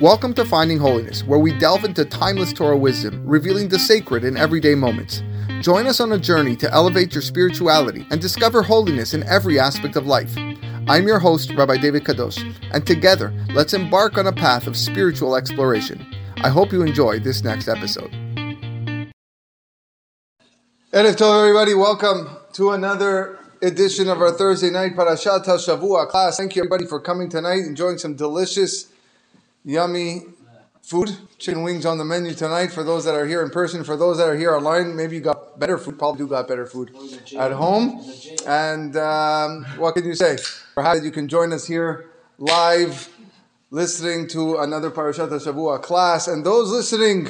Welcome to Finding Holiness, where we delve into timeless Torah wisdom, revealing the sacred in everyday moments. Join us on a journey to elevate your spirituality and discover holiness in every aspect of life. I'm your host, Rabbi David Kadosh, and together, let's embark on a path of spiritual exploration. I hope you enjoy this next episode. Erev Tov, everybody. Welcome to another edition of our Thursday night Parashat HaShavua class. Thank you, everybody, for coming tonight, enjoying some delicious, yummy food. Chicken wings on the menu tonight for those that are here in person. For those that are here online, maybe you got better food. Probably do got better food at home. And um, what can you say? Perhaps you can join us here live, listening to another Parashat Shavua class. And those listening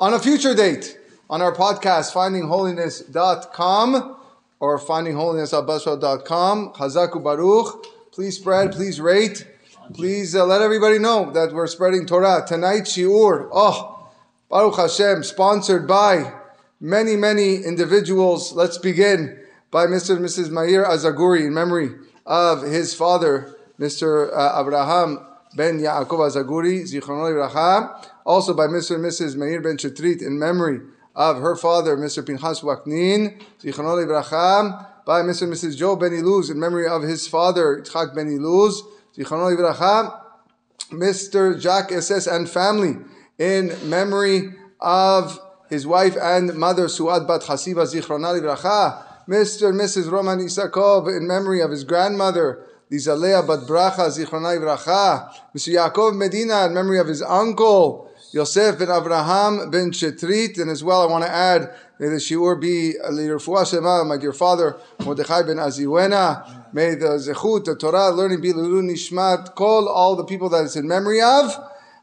on a future date on our podcast, findingholiness.com or findingholiness.com. Chazaku Baruch. Please spread, please rate. Please uh, let everybody know that we're spreading Torah. Tonight, Shiur. Oh, Baruch Hashem, sponsored by many, many individuals. Let's begin by Mr. and Mrs. Meir Azaguri in memory of his father, Mr. Uh, Abraham ben Yaakov Azaguri, Zichrono Livracha. Also by Mr. and Mrs. Meir ben Chetrit in memory of her father, Mr. Pinchas Waknin, Zichrono Livracha, by Mr. and Mrs. Joe Ben Iluz in memory of his father, Yitzchak Ben Iluz, Mr. Jack SS and family in memory of his wife and mother, Suad Bat Hasiba Zichrona Mr. and Mrs. Roman Isakov in memory of his grandmother, Lizalea Bat Bracha Zichrona Mr. Yaakov Medina in memory of his uncle, Yosef ben Abraham ben Shetrit, and as well I want to add, may the shiur be Lirfuah Shema, my dear father, Mordechai ben Aziwena, may the Zechut, the Torah, learning be Nishmat, call all the people that it's in memory of,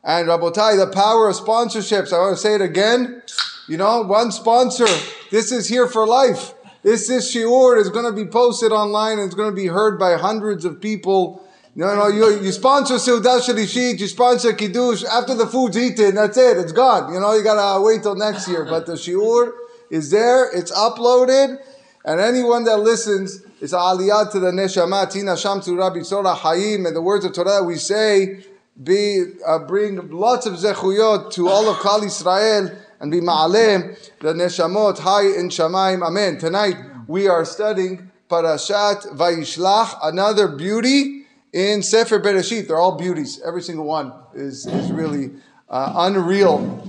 and Rabotai, the power of sponsorships, I want to say it again, you know, one sponsor, this is here for life. This, this shiur. Is going to be posted online and it's going to be heard by hundreds of people. No, no, you, you sponsor Seudah Shalishit, you sponsor Kiddush, after the food's eaten, that's it, it's gone. You know, you gotta wait till next year. But the Shiur is there, it's uploaded, and anyone that listens, it's aliyah to the Neshama, Tina Sham to Rabbi Tzora Hayim, and the words of Torah we say, be, uh, bring lots of zechuyot to all of Klal Israel, and be ma'aleh, the Neshamot, high in Shamaim, Amen. Tonight, we are studying Parashat Vayishlach, another beauty, in Sefer Bereshit. They're all beauties. Every single one is, is really uh, unreal.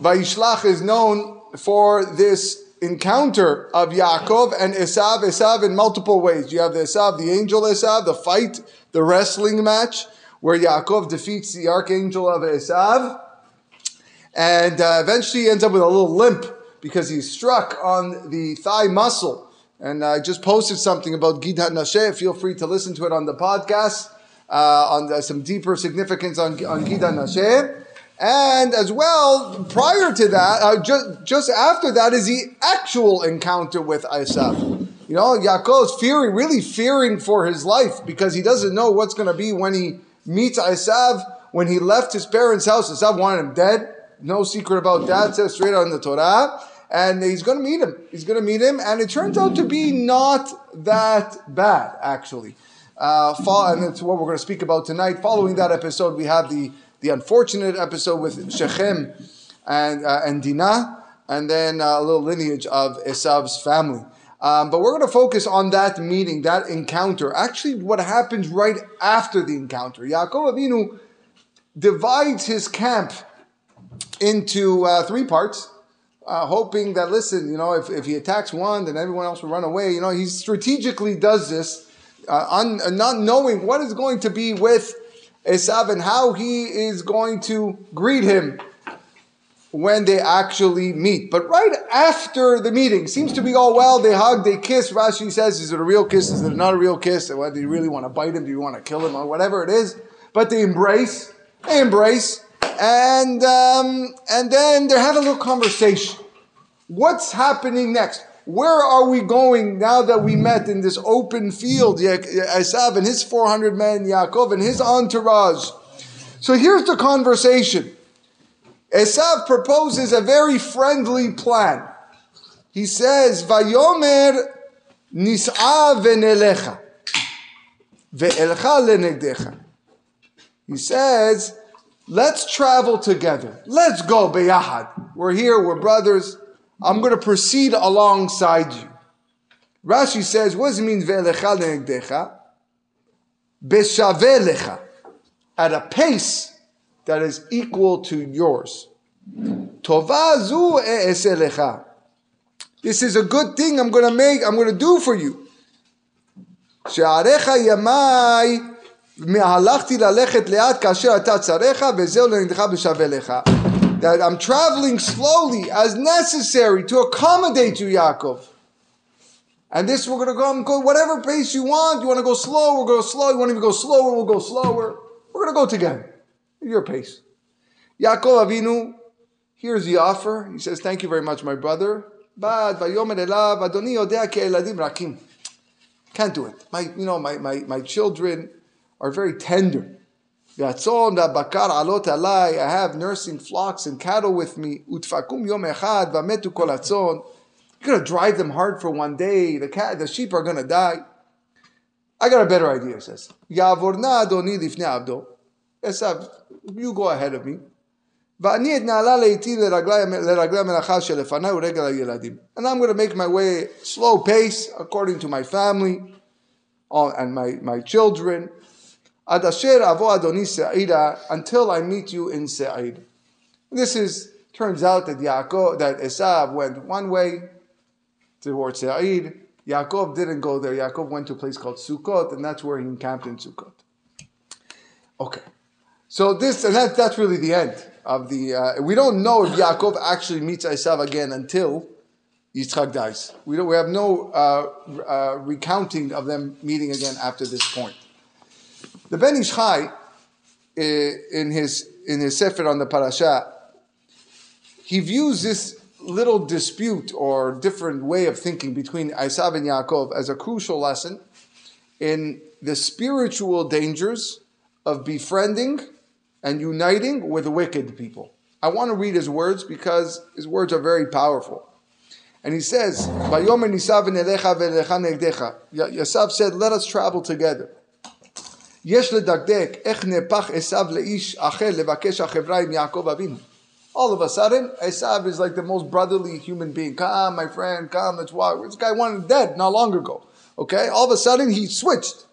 Vayishlach is known for this encounter of Yaakov and Esav. Esav in multiple ways. You have the Esav, the angel Esav, the fight, the wrestling match, where Yaakov defeats the archangel of Esav. And uh, eventually he ends up with a little limp because he's struck on the thigh muscle. And I just posted something about Gid Nashe. Feel free to listen to it on the podcast, uh, on the, some deeper significance on, on Gid Nashe. And as well, prior to that, uh, just, just after that is the actual encounter with Isaac. You know, Yaakov is fearing, really fearing for his life because he doesn't know what's going to be when he meets Isaac. When he left his parents' house, Isaac wanted him dead. No secret about that. Says straight on the Torah and he's going to meet him. He's going to meet him, and it turns out to be not that bad, actually. Uh, and that's what we're going to speak about tonight. Following that episode, we have the, the unfortunate episode with Shechem and, uh, and Dinah, and then uh, a little lineage of Esav's family. Um, but we're going to focus on that meeting, that encounter. Actually, what happens right after the encounter. Yaakov Avinu divides his camp into uh, three parts uh, hoping that, listen, you know, if, if he attacks one, then everyone else will run away. You know, he strategically does this, uh, un, not knowing what is going to be with Esav and how he is going to greet him when they actually meet. But right after the meeting, seems to be all well. They hug, they kiss. Rashi says, is it a real kiss? Is it not a real kiss? Do you really want to bite him? Do you want to kill him? Or whatever it is. But they embrace. They embrace and um, and then they have a little conversation. What's happening next? Where are we going now that we met in this open field? Esav and his 400 men, Yaakov and his entourage. So here's the conversation. Esav proposes a very friendly plan. He says, Vayomer nis'a ve'elcha lenegdecha. He says, let's travel together. Let's go, beyahad. We're here, we're brothers. I'm going to proceed alongside you. Rashi says, what does it mean, ve'lecha le'negdecha? Beshavelecha. At a pace that is equal to yours. Tova zu e'eselecha. This is a good thing I'm going to make, I'm going to do for you. שעריך ימיי מהלכתי ללכת לאט כאשר אתה צריך וזהו לנגדך בשווה לך. that I'm traveling slowly as necessary to accommodate you, Yaakov. And this we're going to go, go whatever pace you want. You want to go slow, we'll go slow. You want to go slower, we'll go slower. We're going to go together. Your pace. Yaakov Avinu, here's the offer. He says, thank you very much, my brother. But. Can't do it. My, you know, my, my, my children are very tender. I have nursing flocks and cattle with me. Utfakum yom echad vametu kol atzon. You're gonna drive them hard for one day. The cat, the sheep are gonna die. I got a better idea. He says, Yavorna adoni lifnei abdo. Esav, you go ahead of me. ואני אתנהלה לאיטי לרגלי המלאכה שלפניי ורגל הילדים. And I'm going to make my way slow pace according to my family and my, my children. Ad avo adoni until I meet you in Se'ir. This is, turns out that Yaakov, that Esav went one way towards Se'ir. Yaakov didn't go there. Yaakov went to a place called Sukkot, and that's where he encamped in Sukkot. Okay. So this, and that, that's really the end of the, uh, we don't know if Yaakov actually meets Esav again until Yitzchak dies. We, don't, we have no uh, uh, recounting of them meeting again after this point. The Ben Ish Chai, eh, in his in his sefer on the parasha, he views this little dispute or different way of thinking between Esav and Yaakov as a crucial lesson in the spiritual dangers of befriending and uniting with wicked people. I want to read his words because his words are very powerful. And he says, Esav said, let us travel together. All of a sudden, Esav is like the most brotherly human being. Come, my friend, come, let's walk. This guy wanted dead not long ago. Okay? All of a sudden, he switched.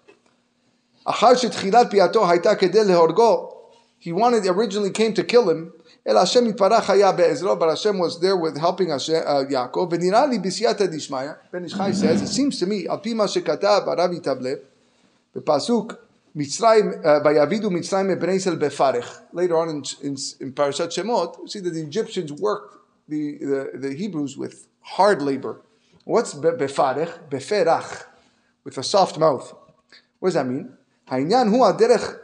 He wanted, originally came to kill him. El Hashem but Hashem was there with helping Hashem, uh, Yaakov. B'siyata dishmaya. Ben Ish Chai says, it seems to me, ma shekatav Arav Yitavlev, b'pasuk, Mitzrayim, uh, Bayavidu Mitzrayim Ebnei Befarech. Later on in, in, in Parashat Shemot, we see that the Egyptians worked the, the, the Hebrews with hard labor. What's Befarech? Beferach, with a soft mouth. What does that mean? העניין הוא הדרך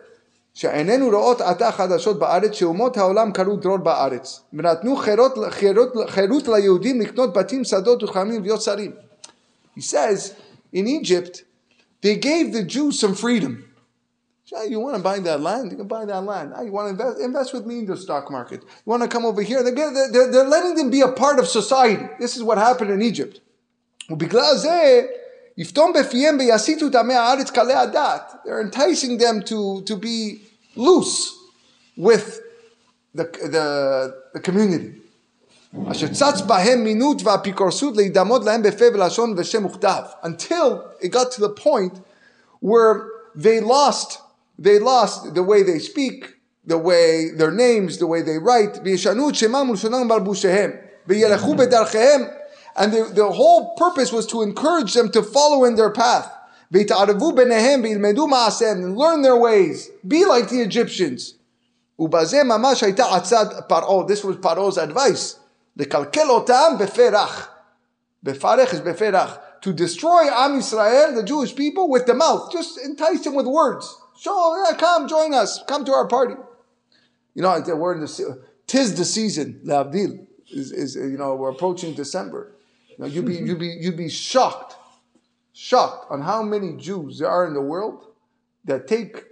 שעינינו רואות עתה חדשות בארץ, שאומות העולם קראו דרור בארץ, ונתנו חירות, חירות, חירות ליהודים לקנות בתים, שדות וחמים להיות שרים. He says, in Egypt, they gave the Jews some freedom. You want to buy that land? You can buy that land. Ah, you want to invest? Invest with me in the stock market. You want to come over here? They're, they're, they're letting them be a part of society. This is what happened in Egypt. They're enticing them to, to be loose with the, the, the community. Until it got to the point where they lost, they lost the way they speak, the way their names, the way they write. And the, the whole purpose was to encourage them to follow in their path. And learn their ways. Be like the Egyptians. This was Paro's advice. To destroy Am Israel, the Jewish people, with the mouth. Just entice them with words. Show, yeah, come, join us. Come to our party. You know, we're in the, tis the season, Lavdil. Is, is, you know, we're approaching December. You know, you'd be, you'd be, you'd be shocked, shocked on how many Jews there are in the world that take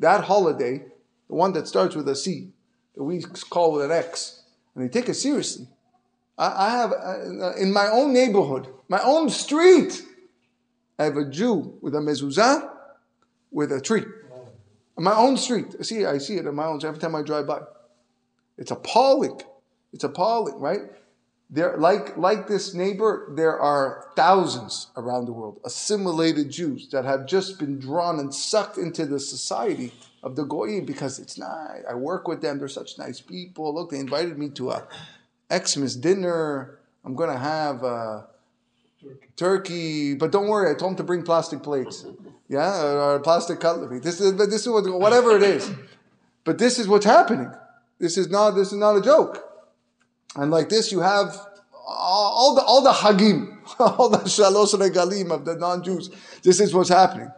that holiday, the one that starts with a C, that we call with an X, and they take it seriously. I, I have, uh, in my own neighborhood, my own street, I have a Jew with a mezuzah, with a tree. On my own street. I see, I see it in my own every time I drive by. It's appalling. It's appalling, right? There, like, like this neighbor, there are thousands around the world, assimilated Jews that have just been drawn and sucked into the society of the Goyim because it's nice. I work with them. They're such nice people. Look, they invited me to a Xmas dinner. I'm going to have a turkey. turkey. But don't worry, I told them to bring plastic plates. Yeah, or plastic cutlery. This is, this is what, whatever it is. But this is what's happening. This is not, this is not a joke. And like this, you have all the all the hagim, all the shalosh regalim of the non-Jews. This is what's happening.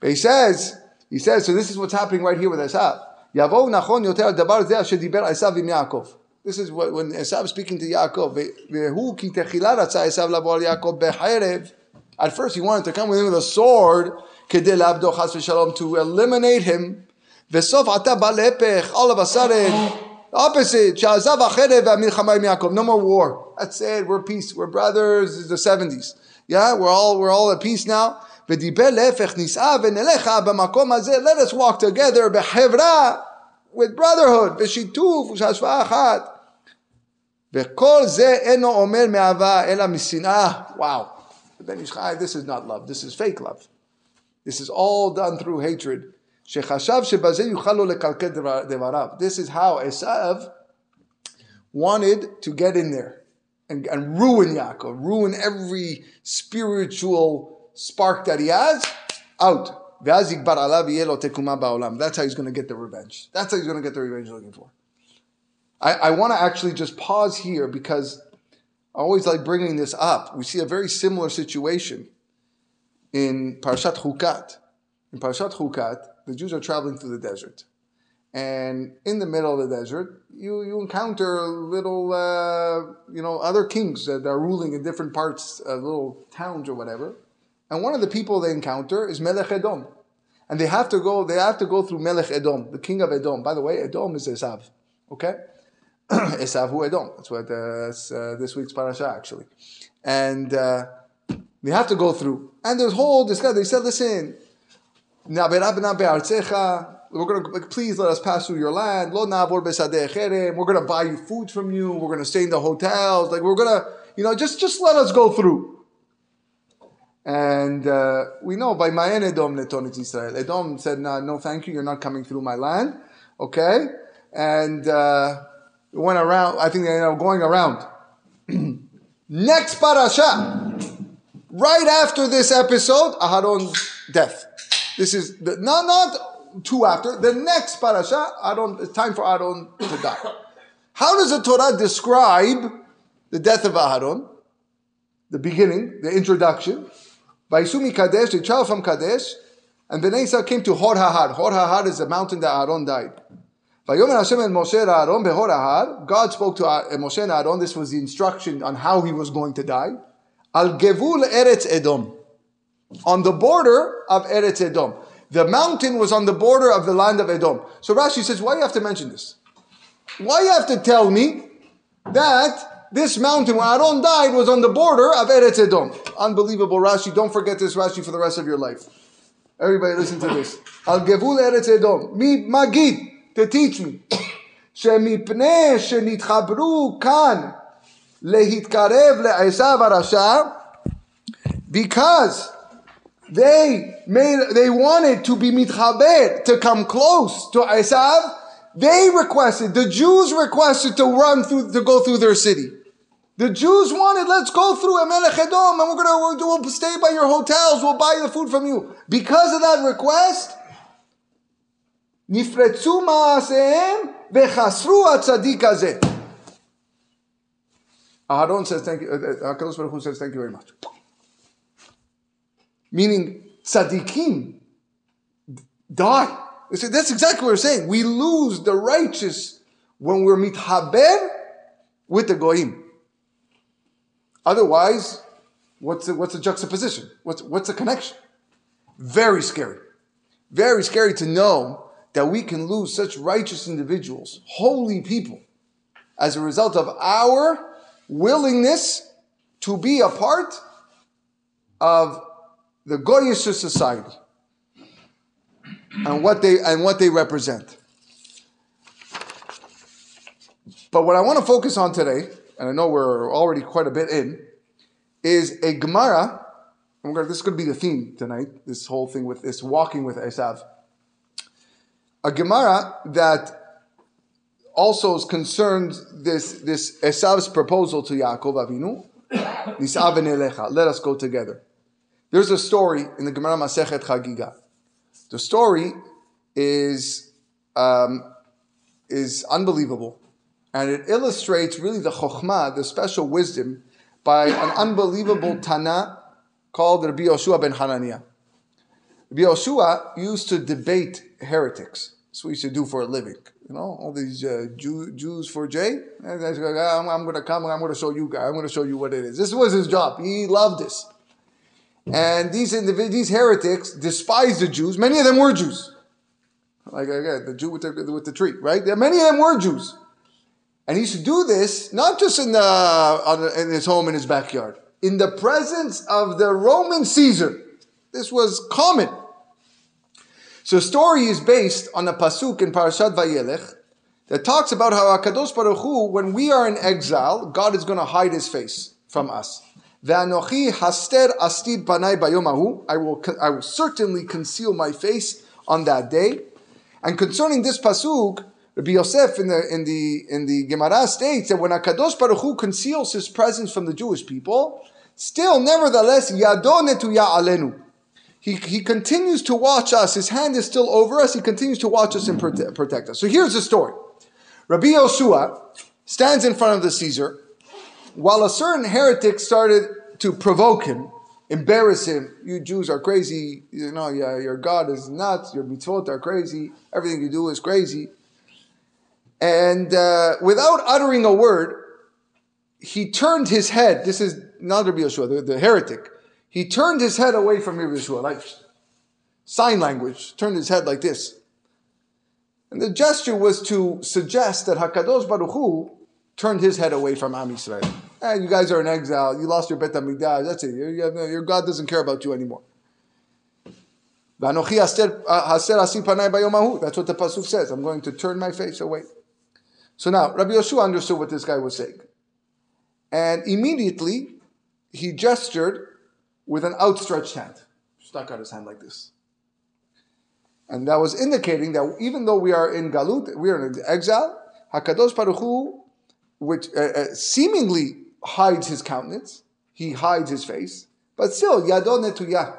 But he says, he says, so this is what's happening right here with Esav. Yavov nachon yoter dabar zeh asher diber Esav im Yaakov. This is what, when Esav speaking to Yaakov. Ki techila ratza Esav labo al Yaakov becharev. At first, he wanted to come with him with a sword, kedel abdo chas v'shalom, to eliminate him. V'sof ata balepech, all of a sudden, opposite, sha'azav acherev ha'milchamayim Yaakov, no more war. That's it, we're peace, we're brothers, it's the 70s. Yeah, we're all, we're all at peace now. V'diber lefech nis'av v'nelecha b'makom hazeh, let us walk together b'chevra, with brotherhood, v'shituf v'shashva achat. V'kol zeh eno omer me'ava, ela misinah. Wow. The Ben Ish this is not love. This is fake love. This is all done through hatred. This is how Esav wanted to get in there and, and ruin Yaakov, ruin every spiritual spark that he has out. That's how he's going to get the revenge. That's how he's going to get the revenge he's looking for. I, I want to actually just pause here because I always like bringing this up. We see a very similar situation in Parshat Chukat. In Parshat Chukat, the Jews are traveling through the desert. And in the middle of the desert, you, you encounter little, uh, you know, other kings that are ruling in different parts, uh, little towns or whatever. And one of the people they encounter is Melech Edom. And they have to go, they have to go through Melech Edom, the king of Edom. By the way, Edom is Esav. Okay? Esav who Edom. That's what uh, uh, this week's parasha actually. And uh, they have to go through. And there's whole discussion. They said, listen, we're going to please let us pass through your land. We're going to buy you food from you. We're going to stay in the hotels. Like we're going to, you know, just just let us go through. And uh, we know by Mayen Edom Netonit Israel. Edom said, no, no, thank you, you're not coming through my land. Okay? And uh, went around, I think they ended up going around. Next parasha, right after this episode, Aharon's death. This is the, not, not two after, the next parasha, Aaron, it's time for Aaron to die. How does the Torah describe the death of Aharon? The beginning, the introduction. Vaisumi Kadesh, they child from Kadesh, and Bnei Israel came to Hor Hahar. Hor Hahar is the mountain that Aaron died. God spoke to uh, Moshe and Aaron. This was the instruction on how he was going to die. Al Gevul Eretz Edom. On the border of Eretz Edom. The mountain was on the border of the land of Edom. So Rashi says, why you have to mention this? Why you have to tell me that this mountain where Aaron died was on the border of Eretz Edom. Unbelievable Rashi. Don't forget this Rashi for the rest of your life. Everybody listen to this. Al Gevul Eretz Edom. Mi Magid, to teach me. שמפני שנתחברו כאן להתקרב לעשו הרשע, because they made, they wanted to be mitchaber, to come close to Esav, they requested, the Jews requested to run through, to go through their city. The Jews wanted, let's go through Emelech Edom and we're going to we'll stay by your hotels, we'll buy the food from you. Because of that request, נפרצו מעשיהם וחסרו הצדיק הזה. Aharon says, thank you, uh, uh, HaKadosh Baruch Hu says, thank you very much. Meaning, tzaddikim die. That's exactly what we're saying. We lose the righteous when we're mithaber with the goyim. Otherwise, what's the, what's the juxtaposition? What's, what's the connection? Very scary. Very scary to know that we can lose such righteous individuals, holy people, as a result of our willingness to be a part of the Goyish society. and what they and what they represent. But what I want to focus on today, and I know we're already quite a bit in, is a Gemara. This is going to be the theme tonight. This whole thing with this walking with Esav. A Gemara that also is concerned this this Esav's proposal to Yaakov Avinu. Let us go together. There's a story in the Gemara Masechet Chagiga. The story is um, is unbelievable, and it illustrates really the chokhmah, the special wisdom, by an unbelievable Tana called Rabbi Yoshua ben Hananiah. Rabbi Yoshua used to debate heretics. That's what used to do for a living. You know, all these uh, Jew, Jews for Jay. I'm, I'm going to come. and I'm going to show you. Guys. I'm going to show you what it is. This was his job. He loved this. And these these heretics despised the Jews. Many of them were Jews. Like the Jew with the, with the tree, right? Many of them were Jews. And he used to do this not just in, the, in his home in his backyard, in the presence of the Roman Caesar. This was common. So the story is based on a pasuk in Parashat Vayelech that talks about how Hakadosh Baruch Hu, when we are in exile, God is going to hide His face from us. Astid bayomahu. I will, I will certainly conceal my face on that day. And concerning this pasuk, Rabbi Yosef in the in the in the Gemara states that when Hakadosh Baruch Hu conceals His presence from the Jewish people, still, nevertheless, Yadonetu alenu. He, he continues to watch us. His hand is still over us. He continues to watch us and prote- protect us. So here's the story. Rabbi Yosua stands in front of the Caesar while a certain heretic started to provoke him, embarrass him, you Jews are crazy, you know, yeah, your God is nuts, your mitzvot are crazy, everything you do is crazy. And uh, without uttering a word, he turned his head. This is not Rabbi Yeshua, the, the heretic. He turned his head away from Yeshua, like sign language, turned his head like this. And the gesture was to suggest that Hakadosh Baruch Hu turned his head away from Am Yisrael. Eh, you guys are in exile. You lost your Bet HaMikdash. That's it. You your God doesn't care about you anymore. That's what the pasuk says. I'm going to turn my face away. So now, Rabbi Yeshua understood what this guy was saying. And immediately, he gestured with an outstretched hand. Stuck out his hand like this. And that was indicating that even though we are in Galut, we are in exile, Hakadosh Baruch Hu, which uh, uh, seemingly hides his countenance, he hides his face, but still, Yadon Netuyah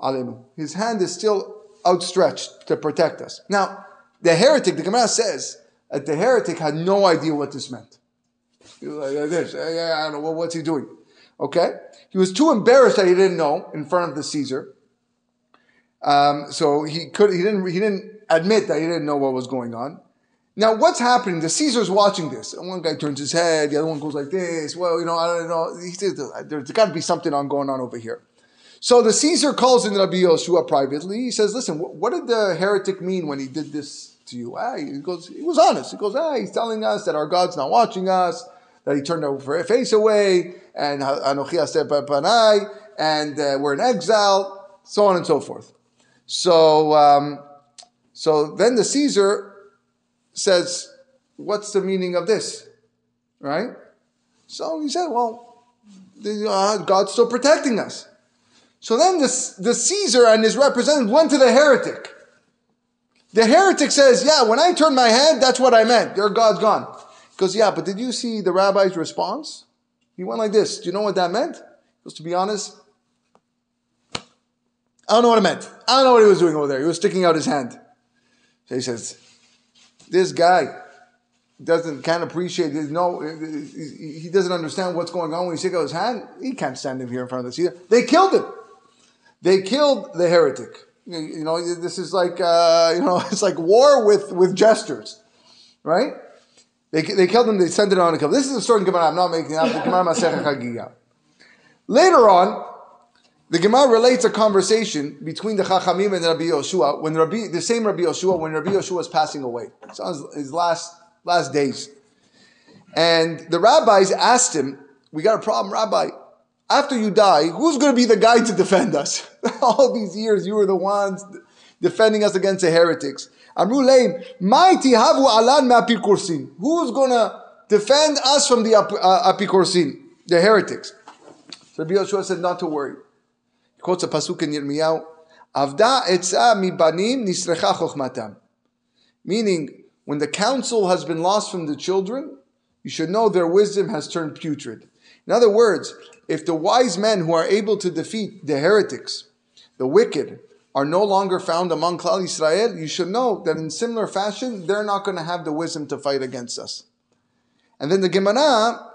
Alenu. His hand is still outstretched to protect us. Now, the heretic, the Gemara says, that the heretic had no idea what this meant. He was like this, I don't know, what's he doing? Okay? He was too embarrassed that he didn't know in front of the Caesar. Um, so he could, he didn't, he didn't admit that he didn't know what was going on. Now, what's happening? The Caesar's watching this. One guy turns his head, the other one goes like this. Well, you know, I don't know. He says, there's got to be something on going on over here. So the Caesar calls in Rabbi Yoshua privately. He says, listen, what did the heretic mean when he did this to you? Ah, he goes, he was honest. He goes, ah, he's telling us that our God's not watching us, that he turned our face away, and Anochi Panai, and uh, we're in exile, so on and so forth. So, um, so then the Caesar says, what's the meaning of this? Right? So he said, well, uh, God's still protecting us. So then the, the Caesar and his representative went to the heretic. The heretic says, Yeah, when I turned my head, that's what I meant. Your God's gone. He goes, Yeah, but did you see the rabbi's response? He went like this. Do you know what that meant? Goes, To be honest, I don't know what it meant. I don't know what he was doing over there. He was sticking out his hand. So he says, This guy doesn't can't appreciate it. No, he doesn't understand what's going on when he sticks out his hand. He can't stand him here in front of the Caesar. They killed him. They killed the heretic. You know, this is like uh, you know, it's like war with with gestures, right? They, they killed him. They sent it on a kill. This is a story in Gemara. I'm not making up. The Gemara Chagiga. Later on, the Gemara relates a conversation between the Chachamim and Rabbi Yoshua when Rabbi, the same Rabbi Yoshua, when Rabbi Yoshua was passing away. It's on his last last days, and the rabbis asked him, "We got a problem, Rabbi after you die, who's going to be the guy to defend us? All these years, you were the ones, defending us against the heretics. Amru leim, mighty havu alan me'apikursin. Who's gonna defend us from the uh, apikursin, the heretics? So Rabbi Yoshua said not to worry. He quotes a pasuk in Yirmiyahu, Avda etza mi banim nisrecha chokhmatam. Meaning, when the counsel has been lost from the children, you should know their wisdom has turned putrid. In other words, if the wise men who are able to defeat the heretics, the wicked, are no longer found among Klal Israel, you should know that in similar fashion, they're not going to have the wisdom to fight against us. And then the Gemara,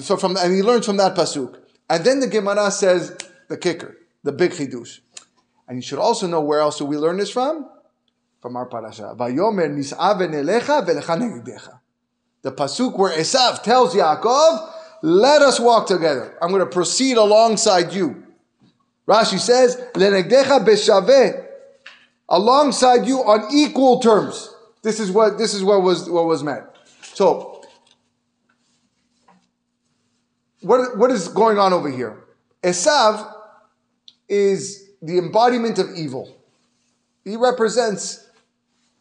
so from and he learns from that pasuk. And then the Gemara says the kicker, the big chidush. And you should also know where else do we learn this from? From our parasha. The pasuk where Esav tells Yaakov, let us walk together. I'm going to proceed alongside you. Rashi says, "Lenegdecha beshaveh," alongside you on equal terms. This is what this is what was what was meant. So, what what is going on over here? Esav is the embodiment of evil. He represents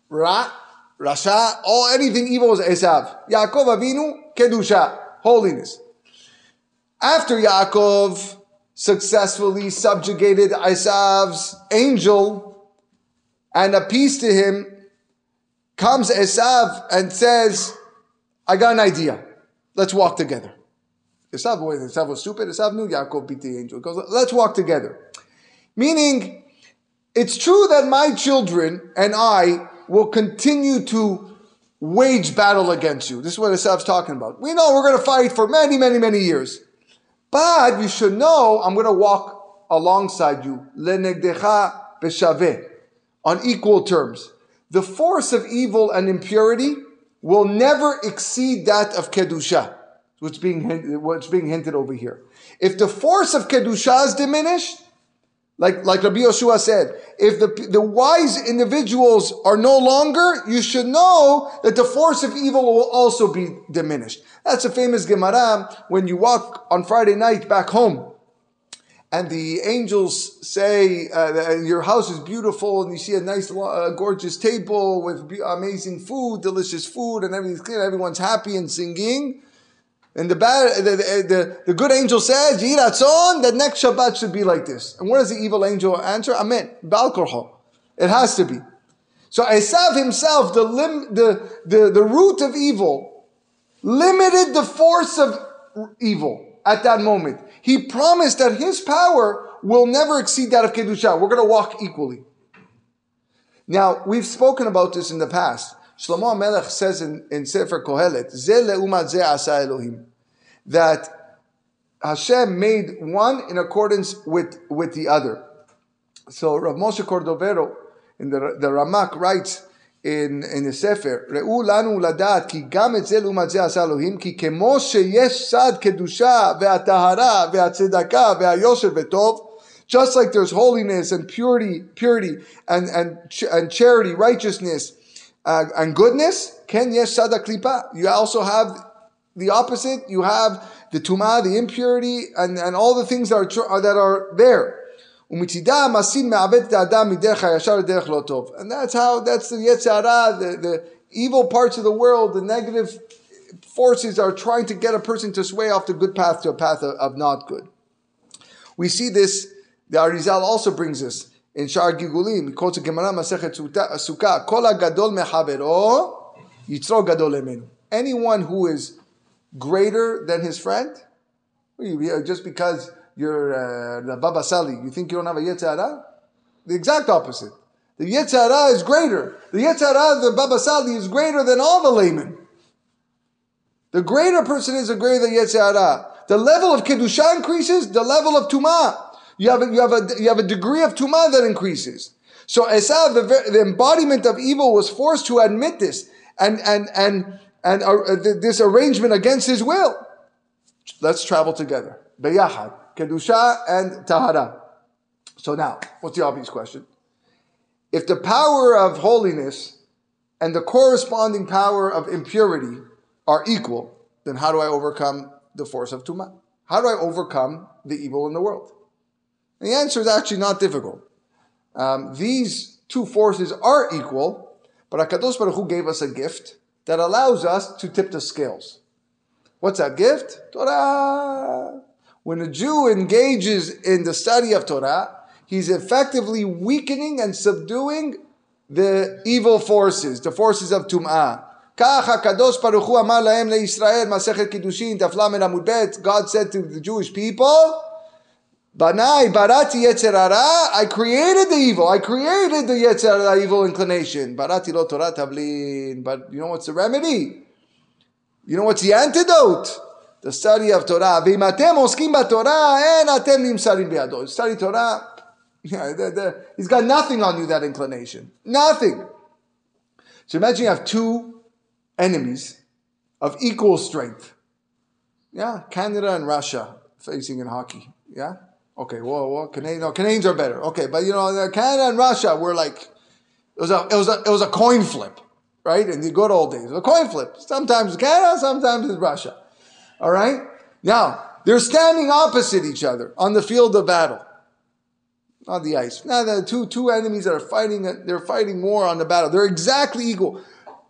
Ra, Rasha, all anything evil is Esav. Yaakov Avinu, Kedusha, holiness. After Yaakov successfully subjugated Esav's angel and appeased to him, comes Esav and says, I got an idea. Let's walk together. Esav, Esav was stupid. Esav knew Yaakov beat the angel. He goes, let's walk together. Meaning, it's true that my children and I will continue to wage battle against you. This is what Esav's talking about. We know we're going to fight for many, many, many years. But you should know I'm going to walk alongside you. Lenegdecha. On equal terms. The force of evil and impurity will never exceed that of kedusha. What's being, what's being hinted over here. If the force of kedusha is diminished, like, like Rabbi Yoshua said, if the, the wise individuals are no longer, you should know that the force of evil will also be diminished. That's a famous Gemara when you walk on Friday night back home and the angels say uh, your house is beautiful and you see a nice uh, gorgeous table with amazing food delicious food and everything's clear everyone's happy and singing and the bad, the, the, the, good angel says, Yiratzon, that next Shabbat should be like this. And what does the evil angel answer? Amen. Balkorho. It has to be. So Esav himself, the, lim, the, the, the root of evil, limited the force of evil at that moment. He promised that his power will never exceed that of Kedusha. We're going to walk equally. Now, we've spoken about this in the past. Shlomo Melech says in, in Sefer Kohelet, Ze leumat ze asa Elohim, that Hashem made one in accordance with, with the other. So Rav Moshe Cordovero in the, the Ramak writes in, in the Sefer, ראו לנו לדעת כי גם את זה לעומת זה עשה אלוהים, כי כמו שיש צד קדושה והטהרה והצדקה והיושר וטוב, just like there's holiness and purity, purity and, and, and charity, righteousness, uh, and goodness, ken yesh sada klipa. You also have the opposite. You have the tuma, the impurity, and, and all the things that are, that are there. And that's how, that's the Yetzer Hara, the, the evil parts of the world, the negative forces are trying to get a person to sway off the good path to a path of, of not good. We see this, the Arizal also brings us in Shar Gilgulim, he quotes a Gemara Masechet Sukkah, Kol mechavero, yitzro gadol emenu. Anyone who is greater than his friend, just because you're uh, the Baba Sali, you think you don't have a Yetzer Hara? The exact opposite. The Yetzer Hara is greater. The Yetzer Hara, the Baba Sali, is greater than all the laymen. The greater person is the greater the Yetzer Hara. The level of Kedusha increases, the level of Tumah you have a, you have a, you have a degree of tuma that increases. So Esav, the, the embodiment of evil, was forced to admit this and and and and uh, this arrangement against his will. Let's travel together. Beyahad, kedusha and tahara. So now, what's the obvious question? If the power of holiness and the corresponding power of impurity are equal, then how do I overcome the force of tuma? How do I overcome the evil in the world? And the answer is actually not difficult. Um, these two forces are equal, but HaKadosh Baruch Hu gave us a gift that allows us to tip the scales. What's that gift? Torah. When a Jew engages in the study of Torah, he's effectively weakening and subduing the evil forces, the forces of Tum'ah. כך הקדוש ברוך הוא אמר להם לישראל, מסכת קידושין, דף ל' עמוד ב', God said to the Jewish people, Banai barati yetzer hara, I created the evil, I created the yetzer hara evil inclination. Barati lo Torah tavlin, but you know what's the remedy? You know what's the antidote? The study of Torah. V'imatem oskim Torah, en atem nimsarim biado. Study Torah, yeah, the, the, he's got nothing on you, that inclination. Nothing. So imagine you have two enemies of equal strength. Yeah, Canada and Russia facing in hockey. Yeah? Okay, well, well Canadian, no, Canadians are better. Okay, but you know, Canada and Russia were like, it was a, it was a, it was a coin flip, right? In the good old days, a coin flip. Sometimes Canada, sometimes it's Russia. All right? Now, they're standing opposite each other on the field of battle on the ice. Now the two two enemies that are fighting, they're fighting more on the battle. They're exactly equal.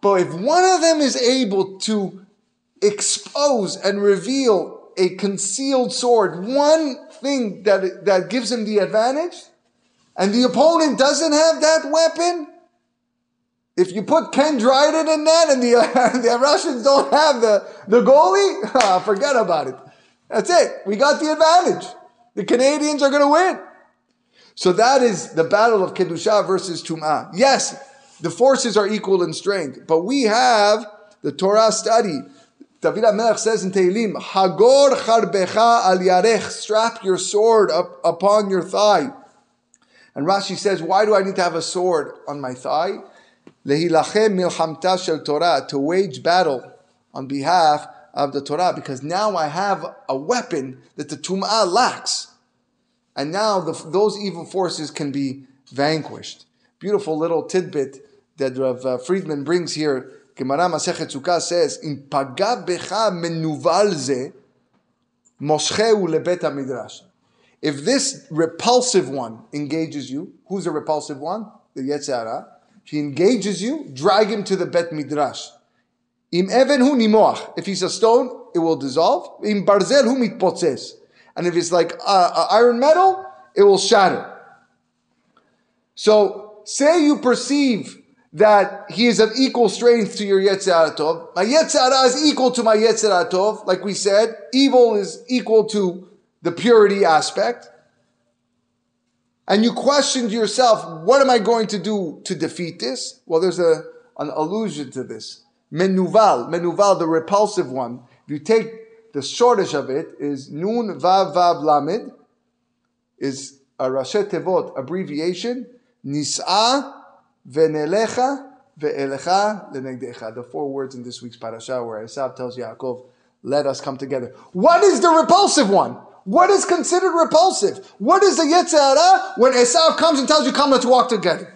But if one of them is able to expose and reveal a concealed sword, one thing that that gives him the advantage, and the opponent doesn't have that weapon. If you put Ken Dryden in that and the, uh, the Russians don't have the, the goalie, forget about it. That's it. We got the advantage. The Canadians are going to win. So that is the battle of Kedusha versus Tum'ah. Yes, the forces are equal in strength, but we have the Torah study. David HaMelech says in Tehillim, Hagor charbecha al yarech, strap your sword up upon your thigh. And Rashi says, why do I need to have a sword on my thigh? Lehilachem milchamta shel Torah, to wage battle on behalf of the Torah, because now I have a weapon that the Tum'ah lacks. And now the, those evil forces can be vanquished. Beautiful little tidbit that Rav uh, Friedman brings here. Gemara Masechet Sukkah says, "In paga becha menuval ze, lebet midrash." If this repulsive one engages you, who's a repulsive one? The Yetzer Hara. If he engages you, drag him to the bet midrash. Im even hu nimoach. If he's a stone, it will dissolve. Im barzel hu mitpotzes. And if it's like uh, iron metal, it will shatter. So, say you perceive that he is of equal strength to your Yetzirah Tov. My Yetzer Hara is equal to my Yetzirah Tov. Like we said, evil is equal to the purity aspect. And you question to yourself, what am I going to do to defeat this? Well, there's a, an allusion to this. Menuval, Menuval, the repulsive one. If you take the shortish of it is Nun Vav Vav Lamed, is a Rashei Tevot abbreviation, Nis'a Venelecha Ve'elecha Lenegdecha. The four words in this week's parasha where Esav tells Yaakov, let us come together. What is the repulsive one? What is considered repulsive? What is the Yetzer Hara when Esav comes and tells you, come, let's walk together?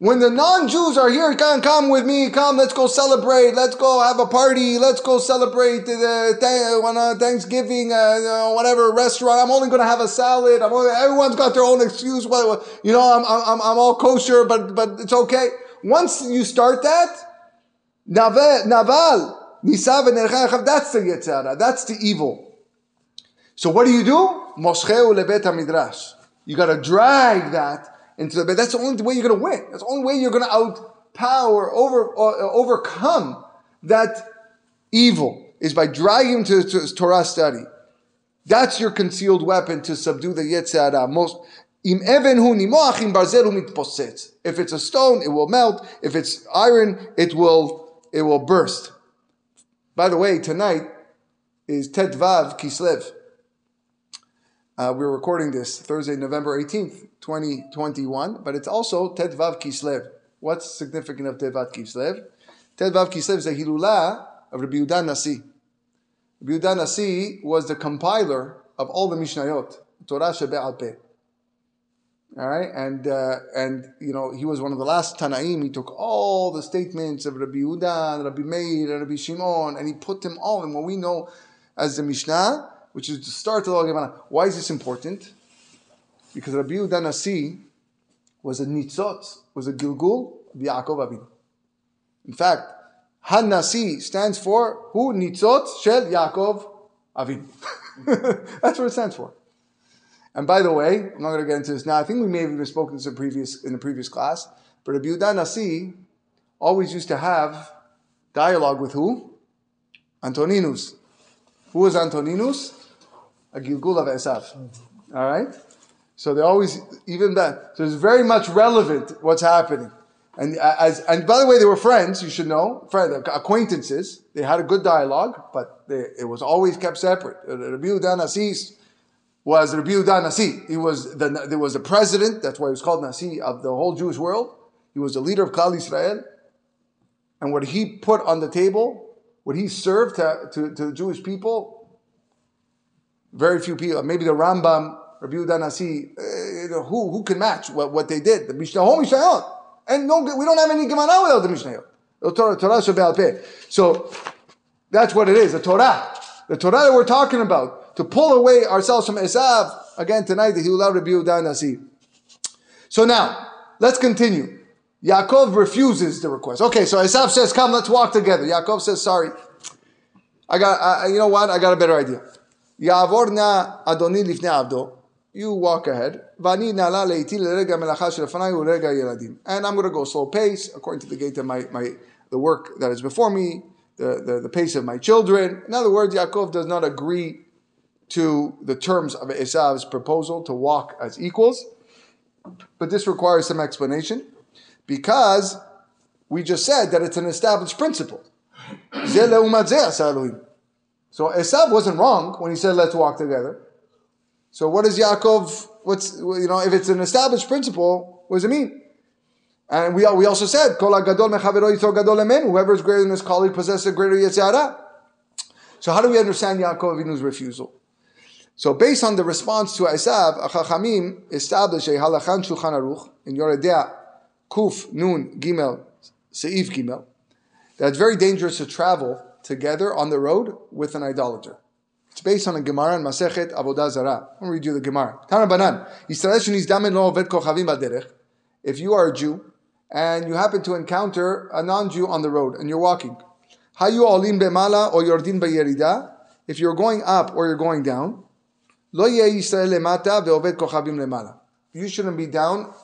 When the non-Jews are here, come, come with me, come, let's go celebrate, let's go have a party, let's go celebrate the, uh, Thanksgiving, uh, whatever restaurant. I'm only going to have a salad. Only, everyone's got their own excuse. You know, I'm, I'm, I'm all kosher, but, but it's okay. Once you start that, naval, nisav that's the yetzer hara, that's the evil. So what do you do? Moscheu lebet midrash. You got to drag that into the bed. That's the only way you're going to win. That's the only way you're going to outpower, over, uh, overcome that evil is by dragging him to, to Torah study. That's your concealed weapon to subdue the Yetzer Hara. Most. If it's a stone, it will melt. If it's iron, it will it will burst. By the way, tonight is Tetvav Kislev. Uh, we're recording this Thursday, November 18th, 2021, but it's also Tetvav Kislev. What's significant of Tetvav Kislev? Tetvav Kislev is a Hilula of Rabbi Yudan Nasi. Rabbi Yudan Nasi was the compiler of all the Mishnayot, Torah Shebe'al. All right, and uh, and you know he was one of the last Tanaim. He took all the statements of Rabbi and Rabbi Meir Rabbi Shimon, and he put them all in what we know as the Mishnah which is the start of the Gemara. Why is this important? Because Rabbi Yehuda Nasi was a nitzot, was a gilgul of Yaakov Avinu. In fact, Hanasi stands for who? Nitzot shel Yaakov Avinu. That's what it stands for. And by the way, I'm not going to get into this now. I think we may have even spoken this in previous in the previous class. But Rabbi Yehuda Nasi always used to have dialogue with who? Antoninus. Who was Antoninus? A Gilgul of Esav. All right? So they always, even that. So it's very much relevant what's happening. And as and by the way, they were friends. You should know, friend, acquaintances. They had a good dialogue, but they, it was always kept separate. Uh, Rabbi Yehuda Nasi was Rabbi Yehuda Nasi. He was the there was the president. That's why he was called Nasi of the whole Jewish world. He was the leader of Klal Israel. And what he put on the table, what he served to, to, to the Jewish people, very few people. Maybe the Rambam, Rabbi Yehuda Nasi, uh, who who can match what, what they did? The Mishnah, whole Mishnah. And no, we don't have any Gemara without the Mishnah. The Torah, Torah So that's what it is, the Torah. The Torah that we're talking about, to pull away ourselves from Esav, again tonight, the Hiulav Rabbi Yehuda Nasi. So now, let's continue. Yaakov refuses the request. Okay, so Esav says, come, let's walk together. Yaakov says, sorry. I got, I, you know what? I got a better idea. You walk ahead. And I'm going to go slow pace according to the gate of my, my the work that is before me, the, the, the pace of my children. In other words, Yaakov does not agree to the terms of Esav's proposal to walk as equals. But this requires some explanation because we just said that it's an established principle. So Esav wasn't wrong when he said, let's walk together. So what does Yaakov, what's, you know, if it's an established principle, what does it mean? And we, we also said, Kol gadol gadol whoever is greater than his colleague possesses a greater yetzer hara. So how do we understand Yaakov Avinu's refusal? So based on the response to Esav, Chachamim established a halachan shulchan aruch in Yoreh De'ah Kuf Nun Gimel Seif Gimel that it's very dangerous to travel together on the road with an idolater. It's based on a Gemara in Masechet Avodah Zarah. I'm going to read you the Gemara. Tana Banan. If you are a Jew and you happen to encounter a non-Jew on the road and you're walking, Hayu olim bemala or yordin beyerida. If you're going up or you're going down, lo Yisrael lemata ve'oved kochavim lemala. You shouldn't be down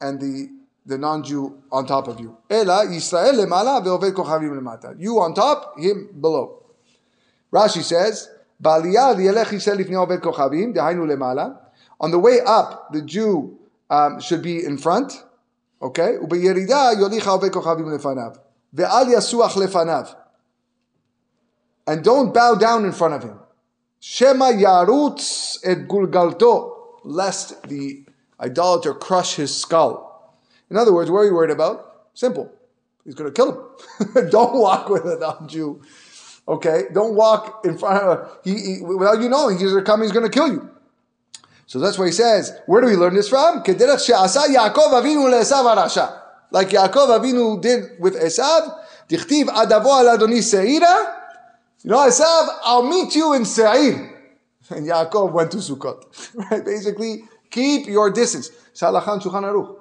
and the the non-Jew on top of you. Ela Yisrael lemala ve'oved kochavim lemata. You on top, him below. Rashi says, on the way up, the Jew um, should be in front. Okay? And don't bow down in front of him. Shema yarutz et gulgalto, lest the idolater crush his skull. In other words, what are you worried about? Simple. He's going to kill him. don't walk with a non-Jew Okay, don't walk in front of he, he without you knowing he's coming. He's going to kill you. So that's why he says. Where do we learn this from? Like Yaakov Avinu did with Esav. Dichtiv adavo al adoni seira. You know, Esav, I'll meet you in Seir. And Yaakov went to Sukkot. Right? Basically, keep your distance. Shulchan Aruch.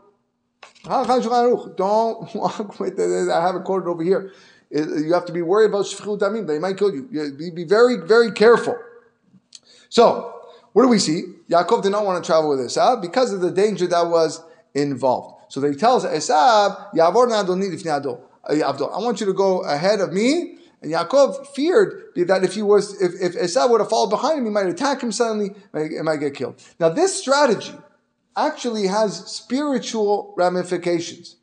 Don't walk with it. I have it quoted over here you have to be worried about shfichut damim. They might kill you. Be, very, very careful. So, what do we see? Yaakov did not want to travel with Esav because of the danger that was involved. So he tells Esav, Yavor uh, I want you to go ahead of me. And Yaakov feared that if he was, if, if Esav would have followed behind him, he might attack him suddenly, and might get killed. Now, this strategy actually has spiritual ramifications.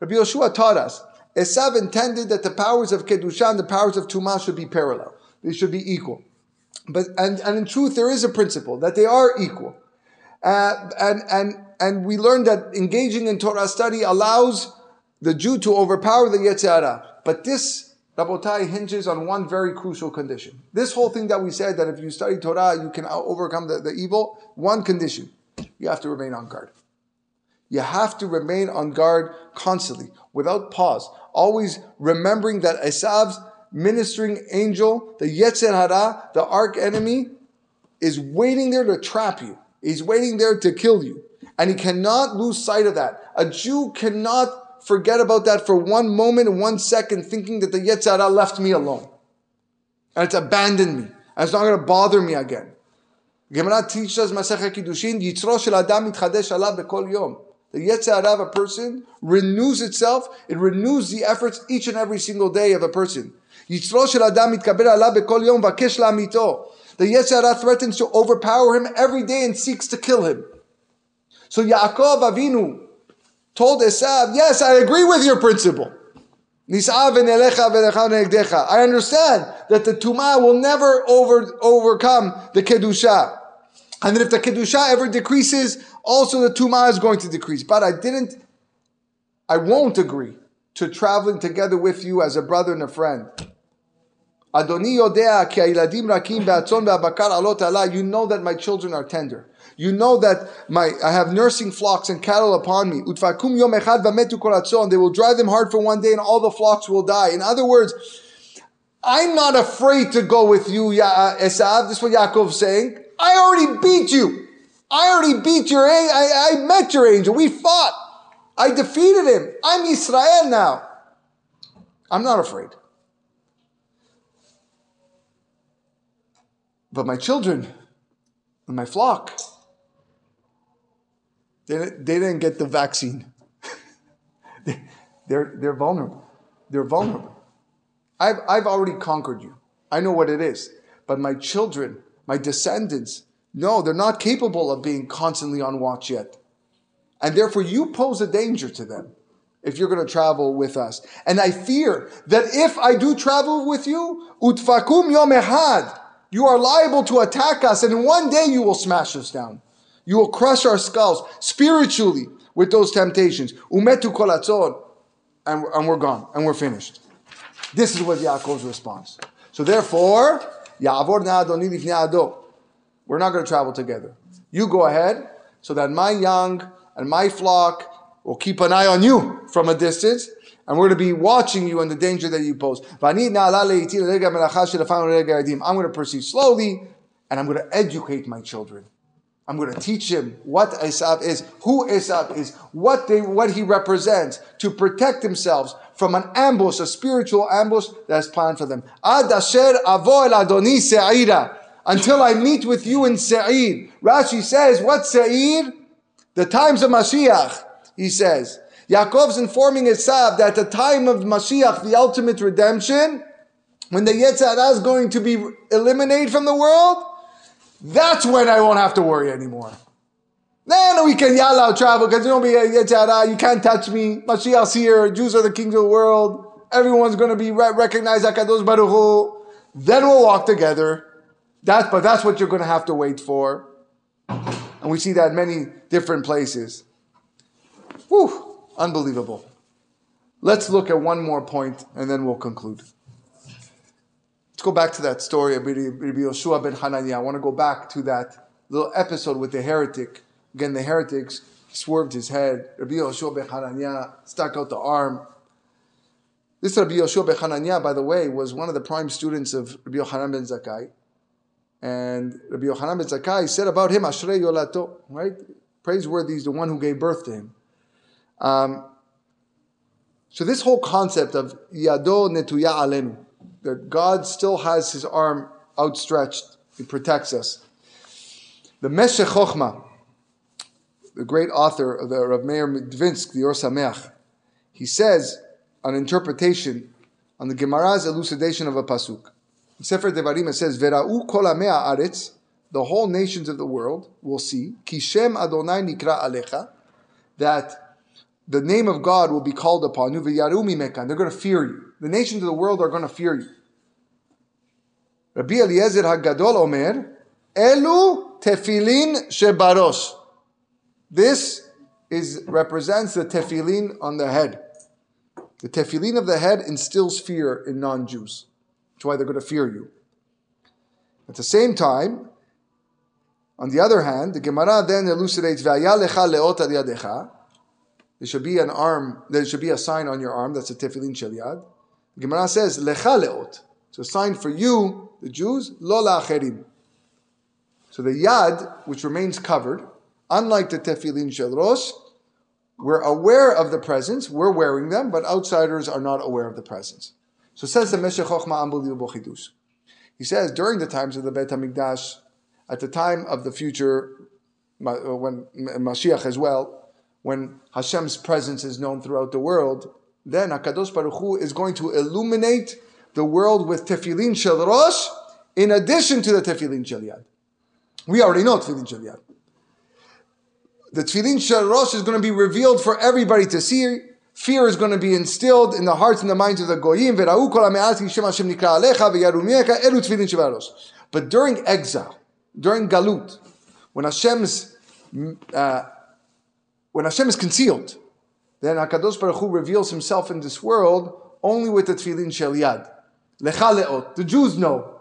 Rabbi Yoshua taught us Esav intended that the powers of Kedusha and the powers of Tumah should be parallel. They should be equal. But, and, and in truth, there is a principle that they are equal. Uh, and, and, and we learned that engaging in Torah study allows the Jew to overpower the Yetzer Hara. But this, Rabotai, hinges on one very crucial condition. This whole thing that we said that if you study Torah, you can overcome the, the evil, one condition. You have to remain on guard. You have to remain on guard constantly, without pause, always remembering that Esav's ministering angel, the Yetzer Hara, the arch enemy, is waiting there to trap you. He's waiting there to kill you. And he cannot lose sight of that. A Jew cannot forget about that for one moment, one second, thinking that the Yetzer Hara left me alone. And it's abandoned me. And it's not going to bother me again. Gemara teaches Masechet Kiddushin, Yitzro shel Adam mitchadesh alav bekol yom. The Yetzer of a person renews itself, it renews the efforts each and every single day of a person. Yitzro shel Adam mitkaber alav bekol yom vakesh la'amito. The Yetzer threatens to overpower him every day and seeks to kill him. So Yaakov Avinu told Esav, yes, I agree with your principle. I understand that the Tumah will never over, overcome the Kedusha. And that if the Kedusha ever decreases, also the Tumah is going to decrease. But I didn't, I won't agree to traveling together with you as a brother and a friend. You know that my children are tender. You know that my I have nursing flocks and cattle upon me. They will drive them hard for one day, and all the flocks will die. In other words, I'm not afraid to go with you, ya- uh, Esav. This is what Yaakov's saying. I already beat you. I already beat your angel. I, I met your angel. We fought. I defeated him. I'm Israel now. I'm not afraid. But my children and my flock, they, they didn't get the vaccine. they, they're, they're vulnerable. They're vulnerable. I've, I've already conquered you. I know what it is. But my children, my descendants, no, they're not capable of being constantly on watch yet. And therefore, you pose a danger to them if you're going to travel with us. And I fear that if I do travel with you, utfakum yom ehad, you are liable to attack us, and one day you will smash us down. You will crush our skulls spiritually with those temptations. Umetu kolatzon, and, and we're gone, and we're finished. This is what Yaakov's response. So therefore, Ya'avor. We're not going to travel together. You go ahead, so that my young and my flock will keep an eye on you from a distance, and we're going to be watching you and the danger that you pose. I'm going to proceed slowly, and I'm going to educate my children. I'm going to teach him what Esav is, who Esav is, what they, what he represents, to protect themselves from an ambush, a spiritual ambush that's planned for them. Ad asher adoni se'ira. Until I meet with you in Se'ir. Rashi says, what Se'ir? The times of Mashiach, he says. Yaakov's informing Esav that the time of Mashiach, the ultimate redemption, when the Yetzer Hara is going to be eliminated from the world, that's when I won't have to worry anymore. Then we can yell out travel because you don't be you can't touch me. Mashiach's here, Jews are the kings of the world. Everyone's going to be re- recognized Akadosh Baruch Hu. Then we'll walk together. That, but that's what you're going to have to wait for. And we see that in many different places. Whew. Unbelievable. Let's look at one more point and then we'll conclude. Let's go back to that story of Rabbi Yoshua ben Hananiah. I want to go back to that little episode with the heretic. Again, the heretics swerved his head. Rabbi Yoshua ben Hananiah stuck out the arm. This Rabbi Yoshua ben Hananiah, by the way, was one of the prime students of Rabbi Yochanan ben Zakkai. And Rabbi Yochanan ben Zakkai said about him, Ashrei Yolato, right? Praiseworthy is the one who gave birth to him. Um, so this whole concept of yado netuya alenu, that God still has His arm outstretched, He protects us. The Meshech Chochma, the great author of the Rav Meir Dvinsk, the Or Sameach, he says an interpretation on the Gemara's elucidation of a pasuk. In Sefer Devarim it says, "Vera'u kol aretz." The whole nations of the world will see, Kishem Adonai nikra alecha, that the name of God will be called upon you. They're going to fear you. The nations of the world are going to fear you. Rabbi Eliezer Hagadol Omer, Elu tefillin shebarosh. This is represents the tefillin on the head. The tefillin of the head instills fear in non-Jews. That's why they're going to fear you. At the same time, on the other hand, the Gemara then elucidates V'aya lecha leot al yadecha there should be an arm, there should be a sign on your arm, that's a tefillin shel yad. Gemara says, lecha leot. It's a sign for you, the Jews, lo la'acherim. So the yad, which remains covered, Unlike the tefillin shel rosh, we're aware of the presence, we're wearing them, but outsiders are not aware of the presence. So says the Meshech Chochma unbelievable. He says during the times of the Beit Hamikdash, at the time of the future, uh, when Mashiach as well, when Hashem's presence is known throughout the world, then Hakadosh Baruch Hu is going to illuminate the world with tefillin shel rosh, in addition to the tefillin shel yad. We already know tefillin shel yad. The tefillin shel rosh is going to be revealed for everybody to see. Fear is going to be instilled in the hearts and the minds of the goyim. But during exile, during galut, when Hashem's uh, when Hashem is concealed, then Hakadosh Baruch Hu reveals Himself in this world only with the tefillin shel yad. Lecha The Jews know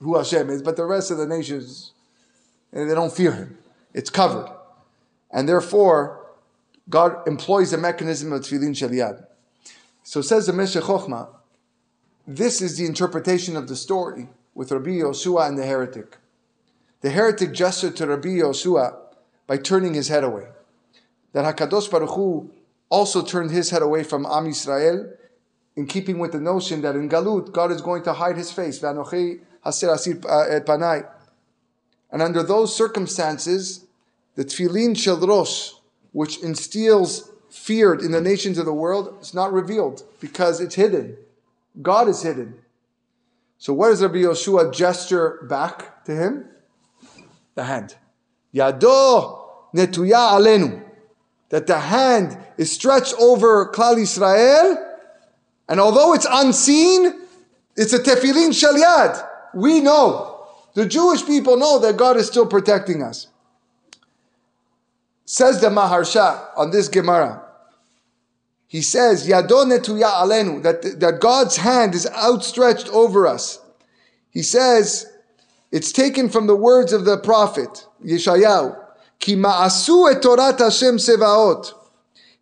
who Hashem is, but the rest of the nations eh, they don't fear Him. It's covered, and therefore God employs the mechanism of tefillin shel. So says the Meshech Chochma, this is the interpretation of the story with Rabbi Yoshua and the heretic. The heretic gestured to Rabbi Yoshua by turning his head away. That Hakadosh Baruch Hu also turned his head away from Am Yisrael, in keeping with the notion that in Galut God is going to hide His face. Uh, and under those circumstances, the Tfilin Shel Rosh, which instills fear in the nations of the world is not revealed because it's hidden. God is hidden. So what does Rabbi Yoshua gesture back to him? The hand. Yado netuya alenu. That the hand is stretched over Klal Israel, and although it's unseen, it's a tefillin shel. We know. The Jewish people know that God is still protecting us. Says the Maharsha on this Gemara. He says, netuya alenu, that, that God's hand is outstretched over us. He says, it's taken from the words of the prophet, Yeshayahu, Ki ma'asu et Hashem sevaot.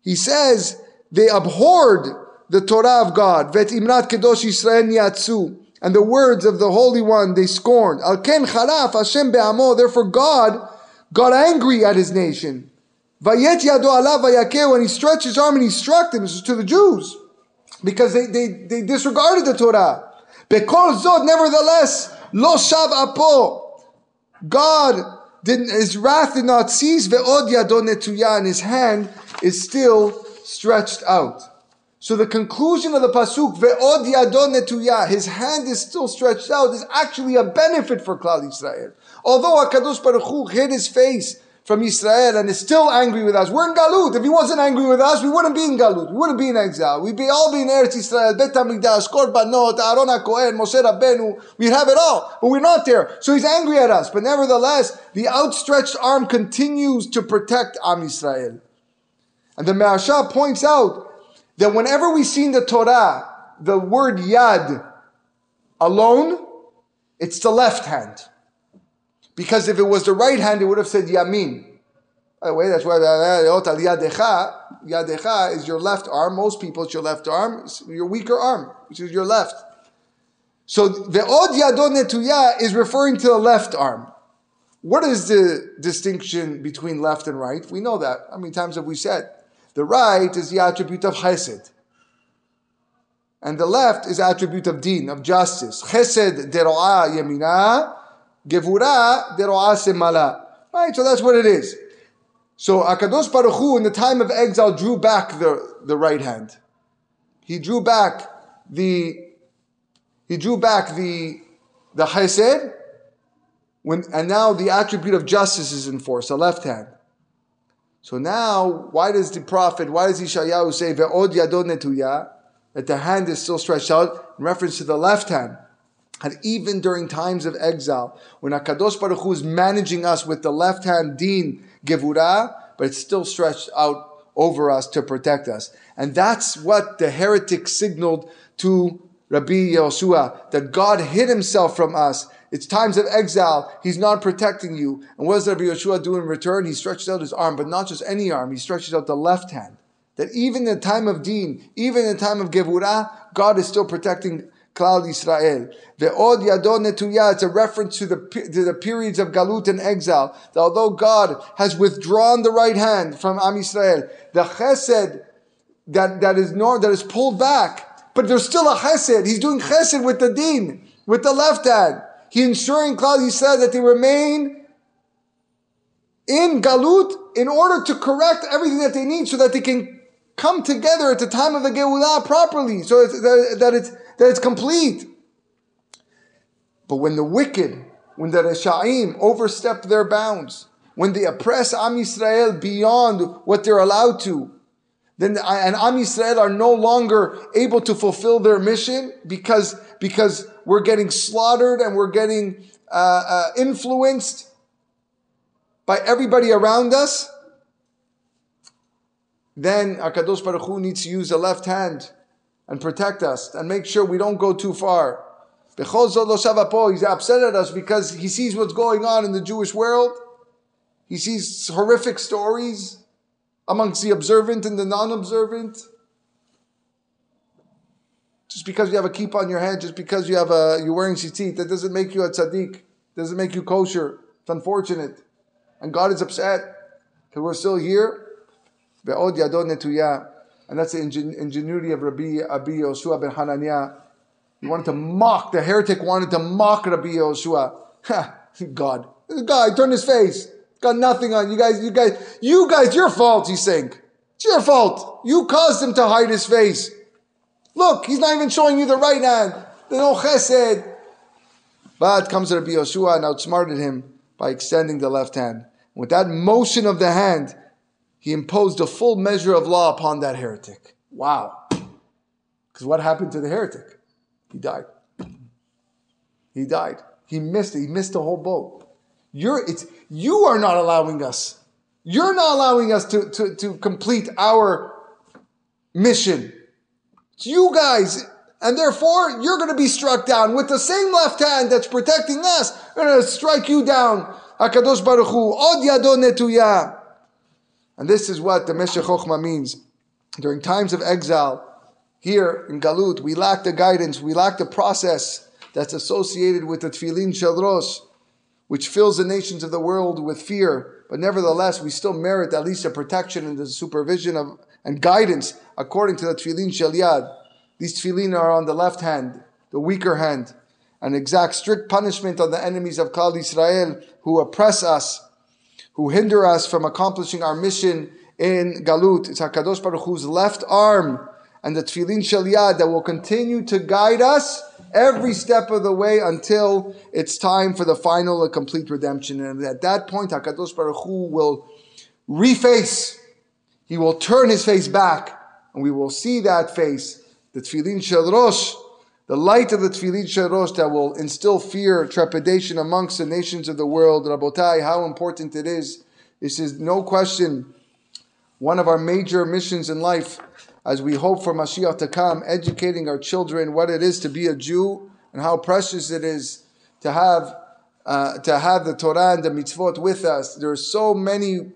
He says, they abhorred the Torah of God, Vet imrat kedosh Yisrael yatsu, and the words of the Holy One they scorned. Al ken Hashem be'amo, therefore God got angry at his nation. Vayet yado alav vayakeh, when he stretched his arm and he struck them, to the Jews, because they, they, they disregarded the Torah. Bekol zod, nevertheless, lo shav apo, God didn't, his wrath did not cease, ve'od yado netuya, and his hand is still stretched out. So the conclusion of the pasuk, ve'od yado netuya, his hand is still stretched out, is actually a benefit for Klal Yisrael. Although Hakadosh Baruch Hu hid his face from Israel and is still angry with us. We're in Galut. If he wasn't angry with us, we wouldn't be in Galut. We wouldn't be in exile. We'd be all be in Eretz Israel, Bet HaMikdash, Korbanot, Aaron HaKohen, Moshe Rabbeinu. We'd have it all. But we're not there. So he's angry at us. But nevertheless, the outstretched arm continues to protect Am Israel. And the Maharsha points out that whenever we see in the Torah the word Yad alone, it's the left hand. Because if it was the right hand, it would have said Yamin. Uh, By the way, that's why uh, uh, the Yadecha, Yadecha is your left arm. Most people, it's your left arm. It's your weaker arm, which is your left. So the Od Yadon Netuya is referring to the left arm. What is the distinction between left and right? We know that. How many times have we said? The right is the attribute of chesed. And the left is attribute of din, of justice. Chesed dero'ah yemina, Gevura deroase mala. Right, so that's what it is. So Akadosh Baruch Hu, in the time of exile, drew back the, the right hand. He drew back the he drew back the the chesed, when and now the attribute of justice is enforced, the left hand. So now, why does the prophet, why does Yeshayahu say ve'od yadon netuya, that the hand is still stretched out in reference to the left hand? And even during times of exile, when Akadosh Baruch Hu is managing us with the left hand din gevura, but it's still stretched out over us to protect us. And that's what the heretic signaled to Rabbi Yoshua, that God hid himself from us. It's times of exile. He's not protecting you. And what does Rabbi Yoshua do in return? He stretches out his arm, but not just any arm. He stretches out the left hand. That even in the time of Deen, even in the time of Gevurah, God is still protecting Klal Yisrael. Ve'od yadon netuya, it's a reference to the, to the periods of galut and exile. That although God has withdrawn the right hand from Am Yisrael, the chesed that, that is nor, that is pulled back, but there's still a chesed. He's doing chesed with the deen, with the left hand. He ensuring Klal Yisrael that they remain in galut in order to correct everything that they need so that they can come together at the time of the Geulah properly, so that, that, it's, that it's complete. But when the wicked, when the Reshaim overstep their bounds, when they oppress Am Yisrael beyond what they're allowed to, then and Am Yisrael are no longer able to fulfill their mission because, because we're getting slaughtered and we're getting uh, uh, influenced by everybody around us, then Akadosh Baruch Hu needs to use the left hand and protect us and make sure we don't go too far. He's upset at us because he sees what's going on in the Jewish world. He sees horrific stories amongst the observant and the non-observant. Just because you have a keep on your head, just because you have a you're wearing tzitzit, that doesn't make you a tzaddik. Doesn't make you kosher. It's unfortunate, and God is upset because we're still here. And that's the ingenuity of Rabbi Abi ben Hananiah. He wanted to mock, the heretic wanted to mock Rabbi Yoshua. God. Guy turned his face. Got nothing on you guys. You guys, you guys, your fault, he's saying. It's your fault. You caused him to hide his face. Look, he's not even showing you the right hand. The no chesed. But comes Rabbi Yoshua and outsmarted him by extending the left hand. With that motion of the hand, he imposed a full measure of law upon that heretic. Wow. Because what happened to the heretic? He died. He died. He missed it. He missed the whole boat. You're, it's, you are not allowing us. You're not allowing us to, to, to complete our mission. You guys. And therefore, you're going to be struck down with the same left hand that's protecting us. We're going to strike you down. HaKadosh Baruch Hu. Od yadon netuyah. And this is what the Meshech Chochmah means. During times of exile, here in Galut, we lack the guidance, we lack the process that's associated with the Tfilin Shel which fills the nations of the world with fear. But nevertheless, we still merit at least a protection and the supervision of and guidance according to the Tfilin Shel Yad. These Tfilin are on the left hand, the weaker hand, and exact strict punishment on the enemies of Klal Israel who oppress us who hinder us from accomplishing our mission in Galut. It's HaKadosh Baruch Hu's left arm and the Tfilin Shel Yad that will continue to guide us every step of the way until it's time for the final and complete redemption. And at that point, HaKadosh Baruch Hu will reface. He will turn his face back and we will see that face, the Tfilin Shel Rosh, the light of the Tfilin Sharosh that will instill fear, trepidation amongst the nations of the world. Rabotai, how important it is. This is no question one of our major missions in life as we hope for Mashiach to come, educating our children what it is to be a Jew and how precious it is to have uh, to have the Torah and the mitzvot with us. There are so many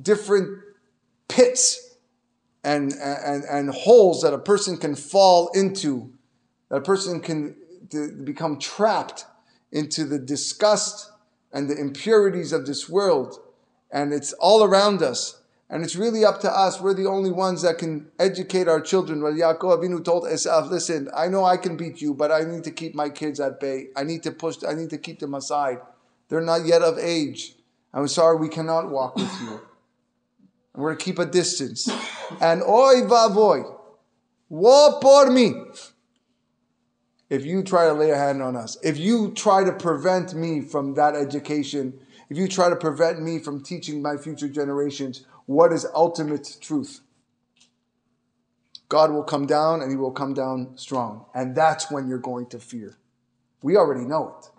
different pits and, and, and holes that a person can fall into that a person can become trapped into the disgust and the impurities of this world. And it's all around us. And it's really up to us. We're the only ones that can educate our children. Well, Yaakov Avinu told Esav, listen, I know I can beat you, but I need to keep my kids at bay. I need to push, I need to keep them aside. They're not yet of age. I'm sorry, we cannot walk with you. We're going to keep a distance. And oy vavoy, woe por me if you try to lay a hand on us, if you try to prevent me from that education, if you try to prevent me from teaching my future generations what is ultimate truth, God will come down and he will come down strong. And that's when you're going to fear. We already know it.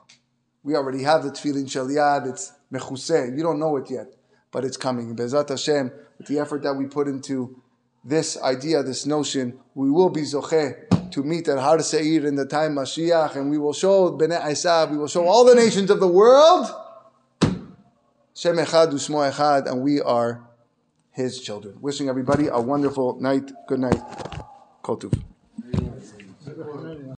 We already have the tefillin shel yad, it's mechuseh. You don't know it yet, but it's coming. Bezat Hashem, the effort that we put into this idea, this notion, we will be zocheh to meet at Har Seir in the time Mashiach, and we will show Bnei Esav, we will show all the nations of the world, Shem Echad Usmo Echad, and we are His children. Wishing everybody a wonderful night. Good night. Kotuv.